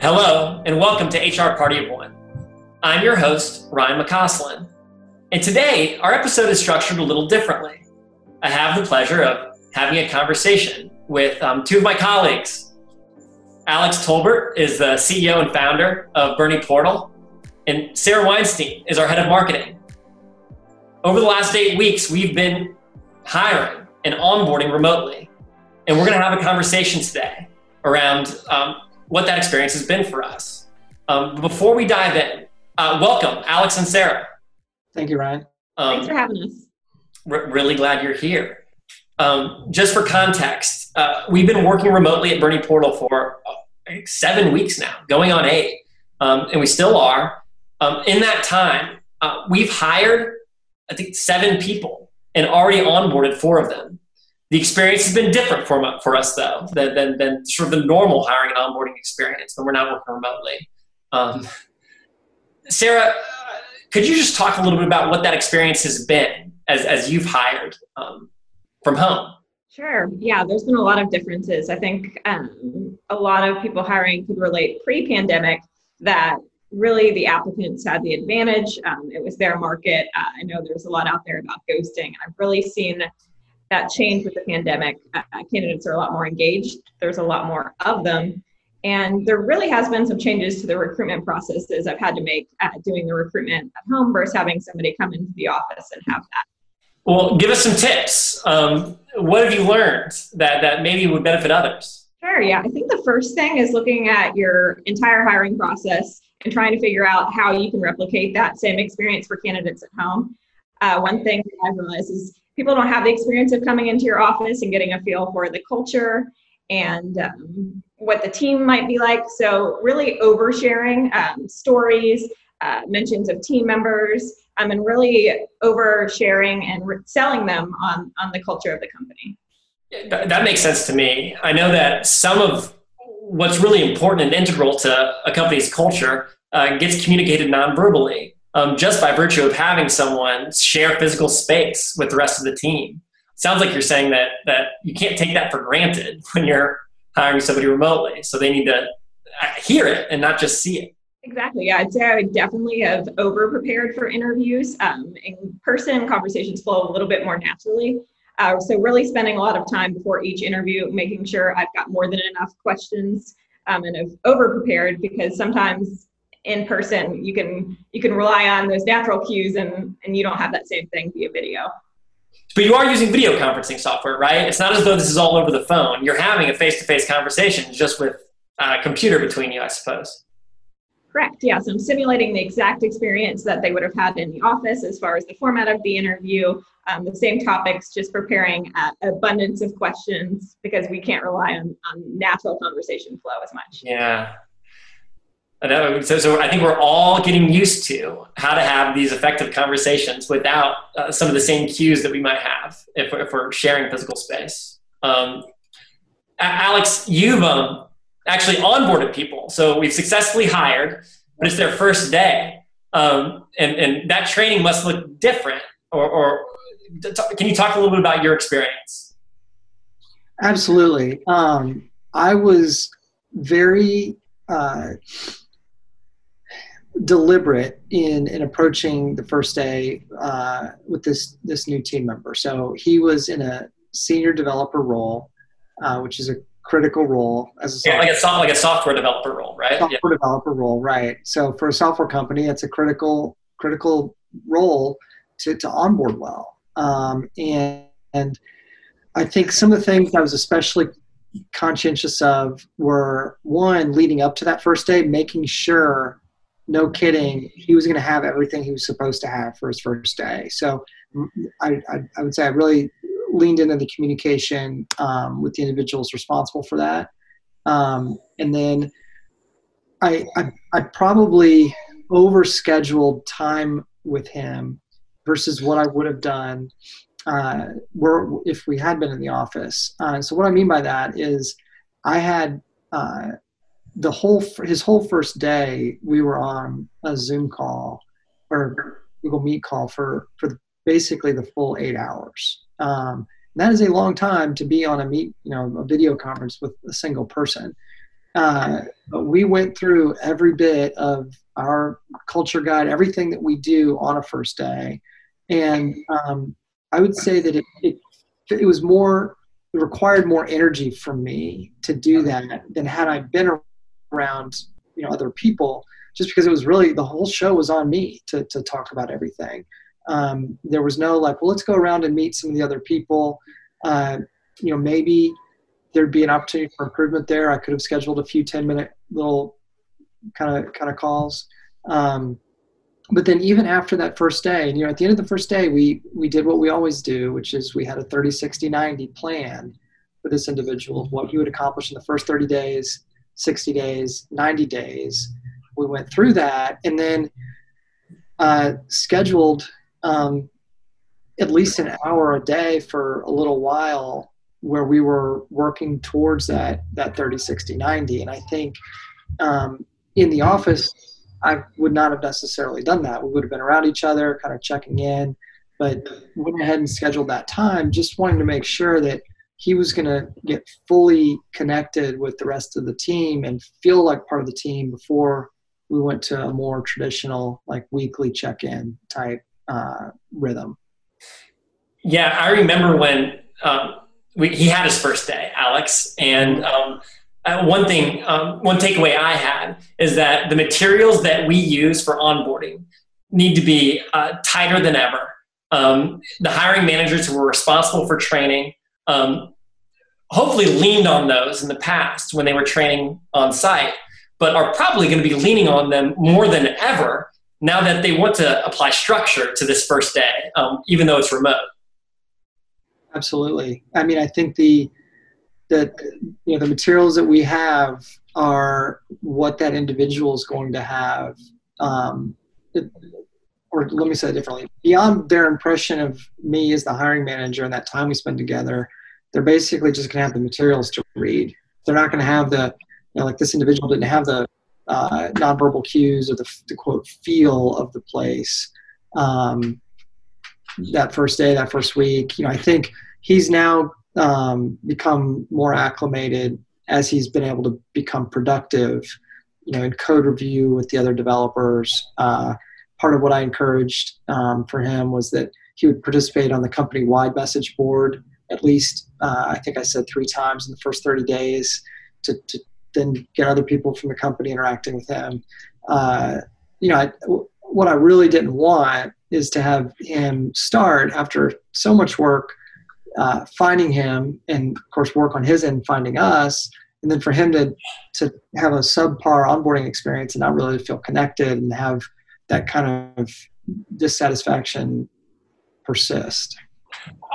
Hello, and welcome to HR Party of One. I'm your host, Ryan McCausland. And today, our episode is structured a little differently. I have the pleasure of having a conversation with um, two of my colleagues. Alex Tolbert is the CEO and founder of Bernie Portal, and Sarah Weinstein is our head of marketing. Over the last eight weeks, we've been hiring and onboarding remotely, and we're going to have a conversation today around um, what that experience has been for us. Um, before we dive in, uh, welcome, Alex and Sarah. Thank you, Ryan. Um, Thanks for having us. R- really glad you're here. Um, just for context, uh, we've been working remotely at Bernie Portal for uh, seven weeks now, going on eight, um, and we still are. Um, in that time, uh, we've hired, I think, seven people and already onboarded four of them. The experience has been different for, for us, though, than, than, than sort of the normal hiring and onboarding experience when we're not working remotely. Um, Sarah, could you just talk a little bit about what that experience has been as, as you've hired um, from home? Sure. Yeah, there's been a lot of differences. I think um, a lot of people hiring could relate pre pandemic that really the applicants had the advantage. Um, it was their market. Uh, I know there's a lot out there about ghosting. And I've really seen that change with the pandemic. Uh, candidates are a lot more engaged. There's a lot more of them. And there really has been some changes to the recruitment processes I've had to make doing the recruitment at home versus having somebody come into the office and have that. Well, give us some tips. Um, what have you learned that, that maybe would benefit others? Sure, yeah. I think the first thing is looking at your entire hiring process and trying to figure out how you can replicate that same experience for candidates at home. Uh, one thing I've realized is people don't have the experience of coming into your office and getting a feel for the culture and um, what the team might be like. So, really oversharing um, stories, uh, mentions of team members, um, and really oversharing and re- selling them on, on the culture of the company. That makes sense to me. I know that some of what's really important and integral to a company's culture uh, gets communicated non-verbally um, just by virtue of having someone share physical space with the rest of the team. Sounds like you're saying that that you can't take that for granted when you're hiring somebody remotely. So they need to uh, hear it and not just see it. Exactly. Yeah, I'd say I definitely have over prepared for interviews. Um, in person, conversations flow a little bit more naturally. Uh, so really spending a lot of time before each interview, making sure I've got more than enough questions um, and have over prepared because sometimes in person you can you can rely on those natural cues and and you don't have that same thing via video. But you are using video conferencing software right? It's not as though this is all over the phone. You're having a face-to-face conversation just with a computer between you i suppose. Correct yeah. So i'm simulating the exact experience that they would have had in the office as far as the format of the interview um, the same topics just preparing uh, abundance of questions because we can't rely on, on natural conversation flow as much. Yeah so, so I think we're all getting used to how to have these effective conversations without uh, some of the same cues that we might have if, if we're sharing physical space. Um, Alex, you've um, actually onboarded people. So we've successfully hired, but it's their first day. Um, and, and that training must look different. Or, or can you talk a little bit about your experience? Absolutely. Um, I was very uh, deliberate in in approaching the first day uh, with this this new team member. So he was in a senior developer role, uh, which is a critical role as a yeah, like a like a software developer role, right? Software yeah. developer role, right? So for a software company, it's a critical critical role to to onboard well. Um, and and I think some of the things I was especially conscientious of were one leading up to that first day, making sure no kidding, he was going to have everything he was supposed to have for his first day. So I, I, I would say I really leaned into the communication um, with the individuals responsible for that. Um, and then I, I, I probably overscheduled time with him versus what I would have done uh, were, if we had been in the office. Uh, so what I mean by that is I had uh, the whole his whole first day we were on a zoom call or google meet call for for basically the full eight hours. Um, that is a long time to be on a meet you know a video conference with a single person. Uh, we went through every bit of our culture guide, everything that we do on a first day, and um, I would say that it, it it was more it required more energy from me to do that than had I been around you know other people just because it was really the whole show was on me to, to talk about everything. Um, there was no like well let's go around and meet some of the other people. Uh, you know maybe there'd be an opportunity for improvement there. I could have scheduled a few 10 minute little kind of kind of calls. Um, but then even after that first day and you know at the end of the first day we we did what we always do which is we had a 30 60 90 plan for this individual of what he would accomplish in the first 30 days 60 days 90 days we went through that and then uh, scheduled um, at least an hour a day for a little while where we were working towards that that 30 60 90 and i think um, in the office I would not have necessarily done that. We would have been around each other, kind of checking in, but went ahead and scheduled that time, just wanting to make sure that he was going to get fully connected with the rest of the team and feel like part of the team before we went to a more traditional, like weekly check in type uh, rhythm. Yeah, I remember when um, we, he had his first day, Alex, and um, uh, one thing, um, one takeaway I had is that the materials that we use for onboarding need to be uh, tighter than ever. Um, the hiring managers who were responsible for training um, hopefully leaned on those in the past when they were training on site, but are probably going to be leaning on them more than ever now that they want to apply structure to this first day, um, even though it's remote. Absolutely. I mean, I think the that you know the materials that we have are what that individual is going to have um, it, or let me say it differently beyond their impression of me as the hiring manager and that time we spend together they're basically just going to have the materials to read they're not going to have the you know like this individual didn't have the uh, nonverbal cues or the, the quote feel of the place um, that first day that first week you know i think he's now um, become more acclimated as he's been able to become productive, you know, in code review with the other developers. Uh, part of what I encouraged um, for him was that he would participate on the company-wide message board at least. Uh, I think I said three times in the first 30 days to, to then get other people from the company interacting with him. Uh, you know, I, what I really didn't want is to have him start after so much work uh, finding him and of course work on his end finding us and then for him to to have a subpar onboarding experience and not really feel connected and have that kind of dissatisfaction persist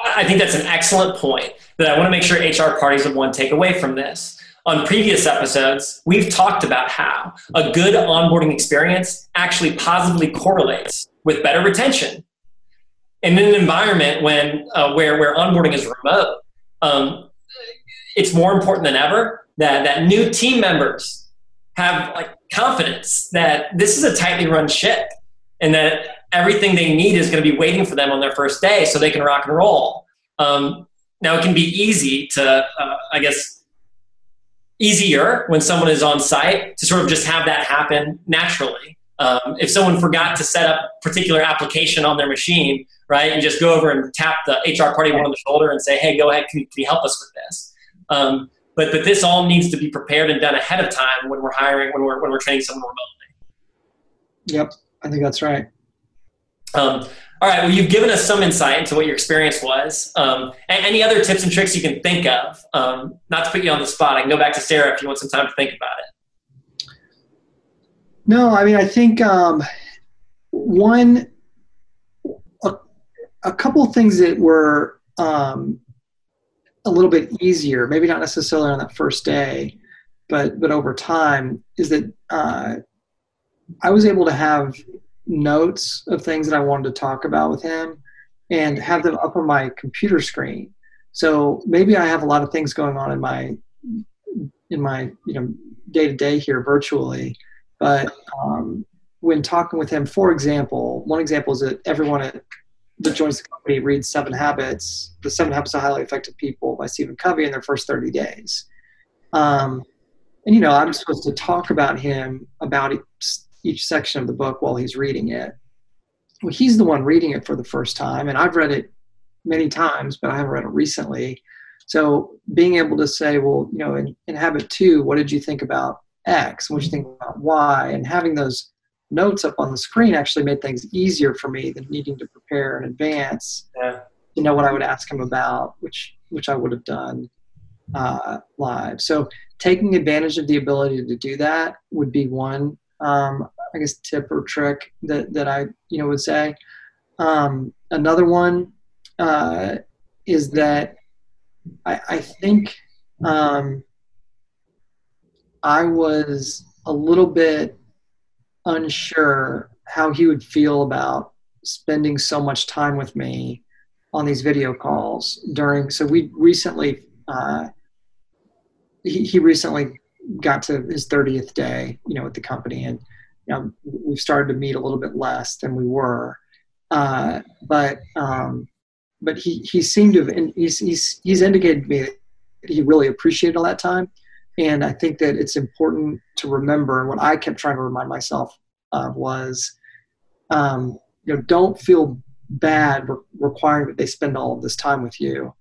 i think that's an excellent point that i want to make sure hr parties of one take away from this. On previous episodes we've talked about how a good onboarding experience actually positively correlates with better retention. And in an environment when uh, where where onboarding is remote, um, it's more important than ever that that new team members have like confidence that this is a tightly run ship and that everything they need is going to be waiting for them on their first day so they can rock and roll. Um, now it can be easy to, uh, I guess, easier when someone is on site to sort of just have that happen naturally. Um, if someone forgot to set up a particular application on their machine, right, and just go over and tap the HR party one on the shoulder and say, "Hey, go ahead, can you, can you help us with this?" Um, but but this all needs to be prepared and done ahead of time when we're hiring, when we're when we're training someone remotely. Yep, I think that's right. Um, all right. Well, you've given us some insight into what your experience was. Um, any other tips and tricks you can think of? Um, not to put you on the spot, I can go back to Sarah if you want some time to think about it. No, I mean, I think um, one, a, a couple things that were um, a little bit easier, maybe not necessarily on that first day, but but over time, is that uh, I was able to have notes of things that I wanted to talk about with him and have them up on my computer screen. So maybe I have a lot of things going on in my in my you know day to day here virtually but um, when talking with him, for example, one example is that everyone at, that joins the company reads Seven Habits, The Seven Habits of Highly Effective People by Stephen Covey in their first 30 days. Um, and you know, I'm supposed to talk about him about each section of the book while he's reading it. Well, he's the one reading it for the first time, and I've read it many times, but I haven't read it recently. So being able to say, well, you know, in, in habit two, what did you think about X? What did you think about Y? And having those notes up on the screen actually made things easier for me than needing to prepare in advance yeah. to know what I would ask him about, which which I would have done uh, live. So taking advantage of the ability to do that would be one, um, I guess, tip or trick that that I you know would say. Um, another one uh, is that I, I think um, I was a little bit unsure how he would feel about spending so much time with me on these video calls during so we recently uh, he, he recently got to his 30th day you know with the company and you know, we've started to meet a little bit less than we were uh, but um, but he he seemed to have he's he's he's indicated to me that he really appreciated all that time and I think that it's important to remember, and what I kept trying to remind myself of was, um, you know, don't feel bad re- requiring that they spend all of this time with you.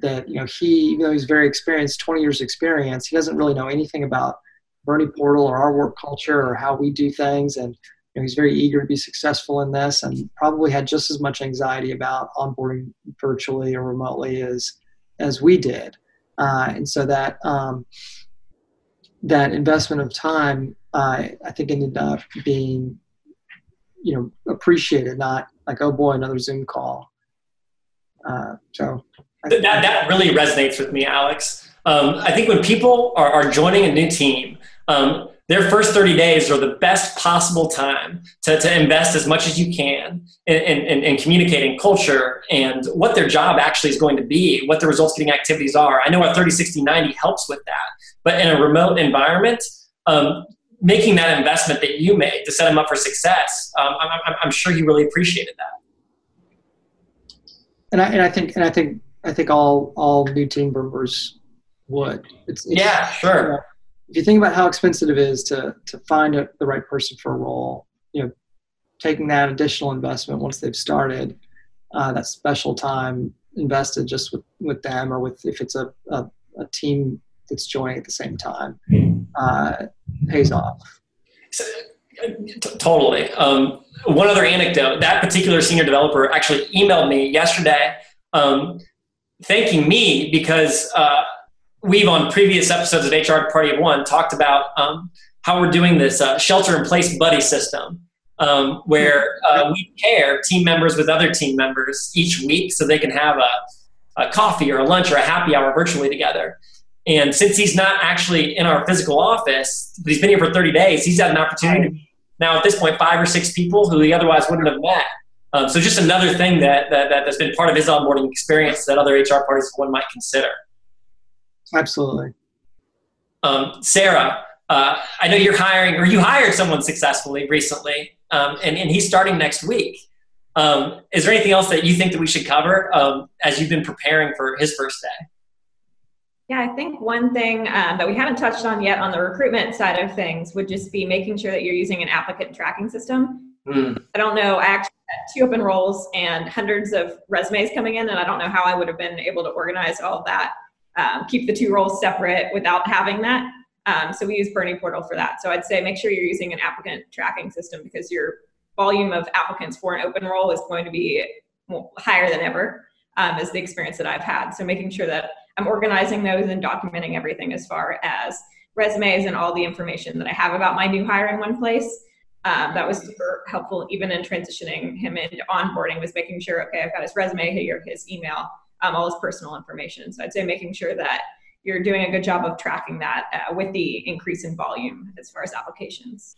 That you know, he, even though he's very experienced, 20 years experience, he doesn't really know anything about Bernie Portal or our work culture or how we do things, and you know, he's very eager to be successful in this, and probably had just as much anxiety about onboarding virtually or remotely as as we did. Uh, and so that um, that investment of time, uh, I think ended up being, you know, appreciated, not like, oh boy, another Zoom call. Uh, so that, that really resonates with me, Alex. Um, I think when people are, are joining a new team, um, their first 30 days are the best possible time to, to invest as much as you can in, in, in, communicating culture and what their job actually is going to be, what the results getting activities are. I know our 30, 60, 90 helps with that. But in a remote environment, um, making that investment that you made to set them up for success, um, I'm, I'm, sure you really appreciated that. And I, and I think and I think I think all all new team members would. It's, it's yeah, sure. You know, if you think about how expensive it is to to find a, the right person for a role, you know, taking that additional investment once they've started, uh, that special time invested just with, with them or with if it's a, a, a team that's joining at the same time uh, pays off. So, totally. Um, one other anecdote that particular senior developer actually emailed me yesterday um, thanking me because uh, we've on previous episodes of HR Party of One talked about um, how we're doing this uh, shelter in place buddy system. Um, where uh, we pair team members with other team members each week so they can have a, a coffee or a lunch or a happy hour virtually together. And since he's not actually in our physical office, but he's been here for 30 days, he's had an opportunity now at this point five or six people who he otherwise wouldn't have met. Um, so just another thing that, that, that's been part of his onboarding experience that other HR parties one might consider. Absolutely. Um, Sarah, uh, I know you're hiring, or you hired someone successfully recently, um, and, and he's starting next week. Um, is there anything else that you think that we should cover um, as you've been preparing for his first day? Yeah, I think one thing um, that we haven't touched on yet on the recruitment side of things would just be making sure that you're using an applicant tracking system. Mm. I don't know, I actually had two open roles and hundreds of resumes coming in, and I don't know how I would have been able to organize all of that, um, keep the two roles separate without having that. Um, so we use Bernie Portal for that. So I'd say make sure you're using an applicant tracking system because your volume of applicants for an open role is going to be higher than ever, um, is the experience that I've had. So making sure that I'm organizing those and documenting everything as far as resumes and all the information that I have about my new hire in one place. Um, that was super helpful even in transitioning him into onboarding was making sure okay i've got his resume here his email um, all his personal information so i'd say making sure that you're doing a good job of tracking that uh, with the increase in volume as far as applications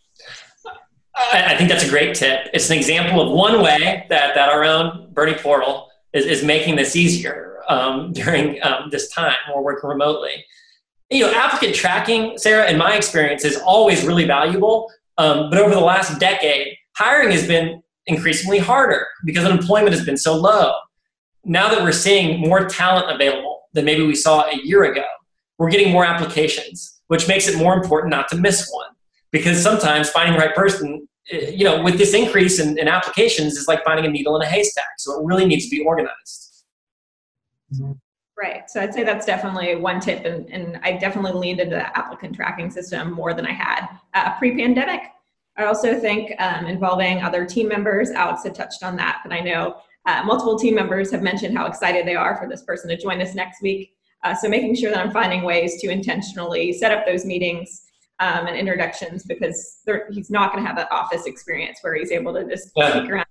I think that's a great tip. It's an example of one way that, that our own Bernie portal is, is making this easier um, during um, this time while working remotely. You know, applicant tracking, Sarah, in my experience, is always really valuable. Um, but over the last decade, hiring has been increasingly harder because unemployment has been so low. Now that we're seeing more talent available than maybe we saw a year ago, we're getting more applications. which makes it more important not to miss one. Because sometimes finding the right person, eh, you know, with this increase in, in applications is like finding a needle in a haystack. So it really needs to be organized. Mm-hmm. Right. So I'd say that's definitely one tip, and, and I definitely leaned into the applicant tracking system more than I had uh, pre-pandemic. I also think um, involving other team members. Alex had touched on that, but I know uh, multiple team members have mentioned how excited they are for this person to join us next week. Uh, so making sure that I'm finding ways to intentionally set up those meetings um, and introductions because he's not going to have that office experience where he's able to just yeah. sneak around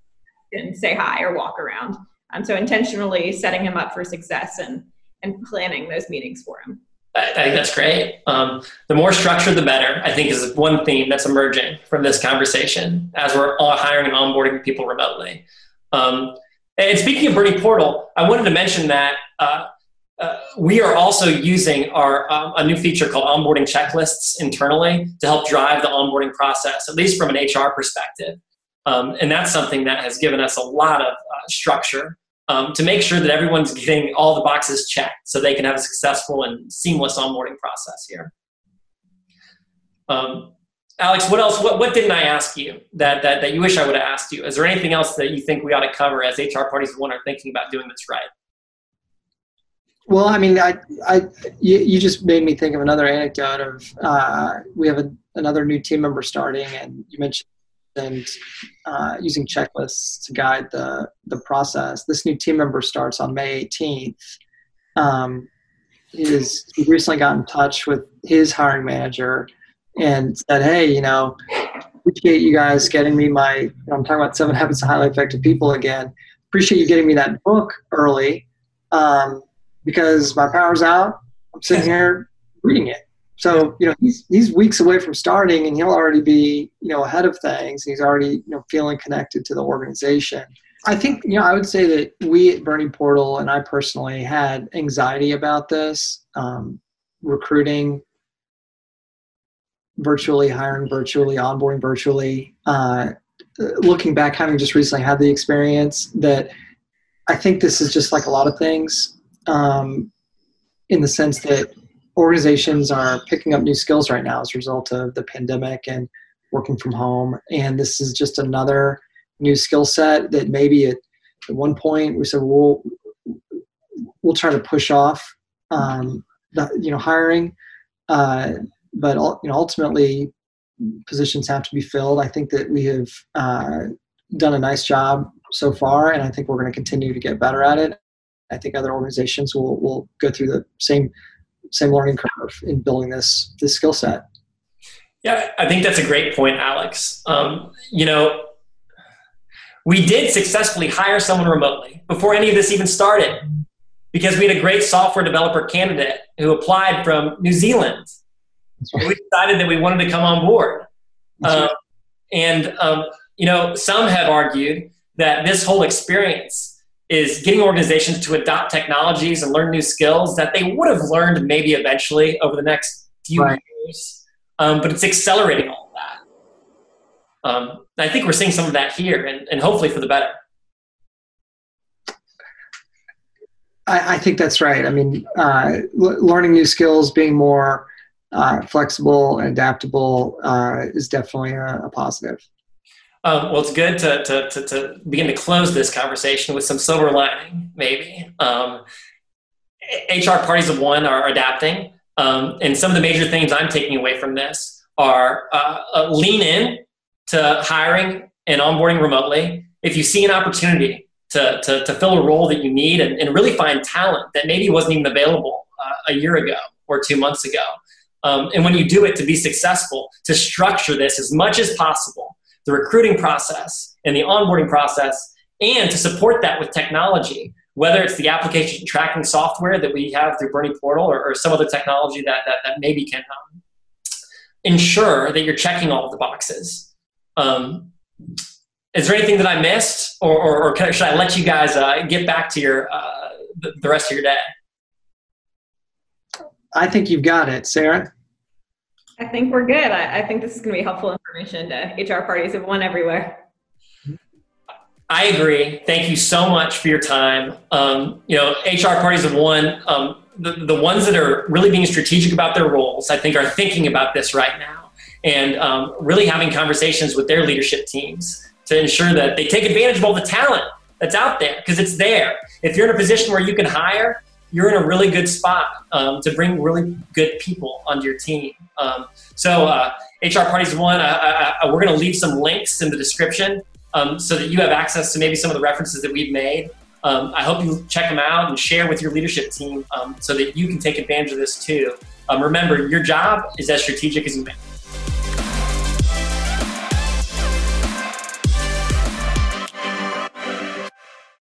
and say hi or walk around. Um, so intentionally setting him up for success and and planning those meetings for him. I, think that's great. Um, the more structured, the better. I think is one theme that's emerging from this conversation as we're all hiring and onboarding people remotely. Um, and speaking of Bernie Portal, I wanted to mention that uh, uh, we are also using our um, a new feature called onboarding checklists internally to help drive the onboarding process, at least from an HR perspective. Um, and that's something that has given us a lot of uh, structure um, to make sure that everyone's getting all the boxes checked so they can have a successful and seamless onboarding process here. Um, Alex, what else? What, what didn't I ask you that, that, that you wish I would have asked you? Is there anything else that you think we ought to cover as HR parties one are thinking about doing this right? Well, I mean, I, I, you, you just made me think of another anecdote of uh, we have a, another new team member starting, and you mentioned and uh, using checklists to guide the, the process. This new team member starts on May 18th. Um, is he recently got in touch with his hiring manager and said, "Hey, you know, appreciate you guys getting me my. You know, I'm talking about Seven Habits of Highly Effective People again. Appreciate you getting me that book early um, because my power's out. I'm sitting here reading it. So you know he's he's weeks away from starting, and he'll already be you know ahead of things. He's already you know feeling connected to the organization. I think you know I would say that we at Bernie Portal and I personally had anxiety about this um, recruiting virtually, hiring virtually, onboarding virtually. Uh, looking back, having just recently had the experience, that I think this is just like a lot of things, um, in the sense that organizations are picking up new skills right now as a result of the pandemic and working from home. And this is just another new skill set that maybe at, at one point we said we'll we'll try to push off um, the, you know hiring, uh, but you know ultimately positions have to be filled. I think that we have uh, done a nice job so far, and I think we're going to continue to get better at it. I think other organizations will will go through the same same learning curve in building this this skill set. Yeah, I think that's a great point, Alex. Um, you know, we did successfully hire someone remotely before any of this even started because we had a great software developer candidate who applied from New Zealand. We decided that we wanted to come on board. Um. And, um, you know, some have argued that this whole experience is getting organizations to adopt technologies and learn new skills that they would have learned maybe eventually over the next few right. years. Um, but it's accelerating all of that. Um, I think we're seeing some of that here, and, and hopefully for the better. I, I think that's right. I mean, uh, l- learning new skills, being more uh, flexible and adaptable uh, is definitely a, a positive. Um, well, it's good to, to, to, to, begin to close this conversation with some silver lining, maybe. Um, HR parties of one are adapting. Um, and some of the major things I'm taking away from this are uh, uh, lean in to hiring and onboarding remotely. If you see an opportunity to, to, to fill a role that you need and, and really find talent that maybe wasn't even available uh, a year ago or two months ago. Um, and when you do it to be successful, to structure this as much as possible the recruiting process and the onboarding process, and to support that with technology, whether it's the application tracking software that we have through Bernie Portal or, or some other technology that, that, that maybe can um, ensure that you're checking all of the boxes. Um, is there anything that I missed, or, or, or should I let you guys uh, get back to your uh, the, the rest of your day? I think you've got it, Sarah. I think we're good. I, I think this is going to be helpful information to HR parties of one everywhere. I agree. Thank you so much for your time. Um, you know, HR parties of one. Um, the, the ones that are really being strategic about their roles, I think, are thinking about this right now and um, really having conversations with their leadership teams to ensure that they take advantage of all the talent that's out there because it's there. If you're in a position where you can hire, you're in a really good spot um, to bring really good people onto your team. Um, so, uh, HR Parties One, uh, uh, we're going to leave some links in the description um, so that you have access to maybe some of the references that we've made. Um, I hope you check them out and share with your leadership team um, so that you can take advantage of this too. Um, remember, your job is as strategic as you make.